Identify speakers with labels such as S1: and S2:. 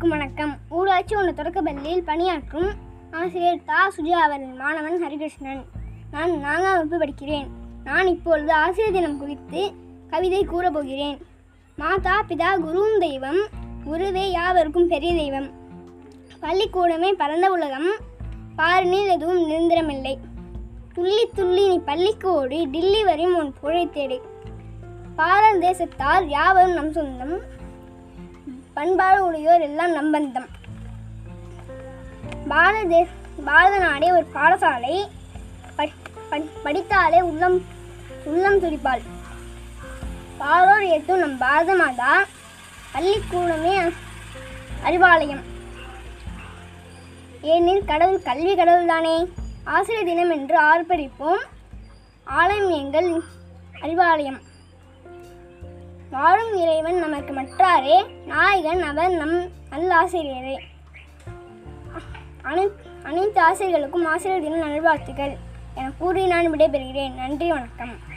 S1: அனைவருக்கும் வணக்கம். ஊராட்சி ஒன்று தொடக்க பள்ளியில் பணியாற்றும் ஆசிரியர் தா. சுஜா அவர்கள் மாணவன் ஹரிகிருஷ்ணன். நான் நான்காம் வகுப்பு படிக்கிறேன். நான் இப்பொழுது ஆசிரியர் தினம் குறித்து கவிதை கூறப்போகிறேன். மாதா பிதா குருவும் தெய்வம் குருவே யாவருக்கும் பெரிய தெய்வம். பள்ளிக்கூடமே பரந்த உலகம் பாரினில் எதுவும் நிரந்தரமில்லை. துள்ளி துள்ளி நீ பள்ளிக்கு ஓடி டில்லி வரையும் உன் புழை தேடு. பாரதேசத்தார் யாவரும் நம் சொந்தம். பண்பாடு உடையோர் எல்லாம் நம்பந்தம். பாரத பாரத நாடே ஒரு பாடசாலை. படித்தாலே உள்ளம் உள்ளம் துடிப்பாள். பாரோர் ஏற்றும் நம் பாரத மாதா பள்ளிக்கூடமே அறிவாலயம். ஏனெனில் கடவுள் கல்வி கடவுள்தானே. ஆசிரியர் தினம் என்று ஆர்ப்பரிப்போம். ஆலயம் எங்கள் அறிவாலயம். வாழும் இறைவன் நமக்கு மற்றாரே. நாயகன் அவர் நம் நல்லாசிரியரே. அனை அனைத்து ஆசிரியர்களுக்கும் ஆசிரியர் தின நல்வாழ்த்துக்கள். என கூறி நான் விடைபெறுகிறேன். நன்றி வணக்கம்.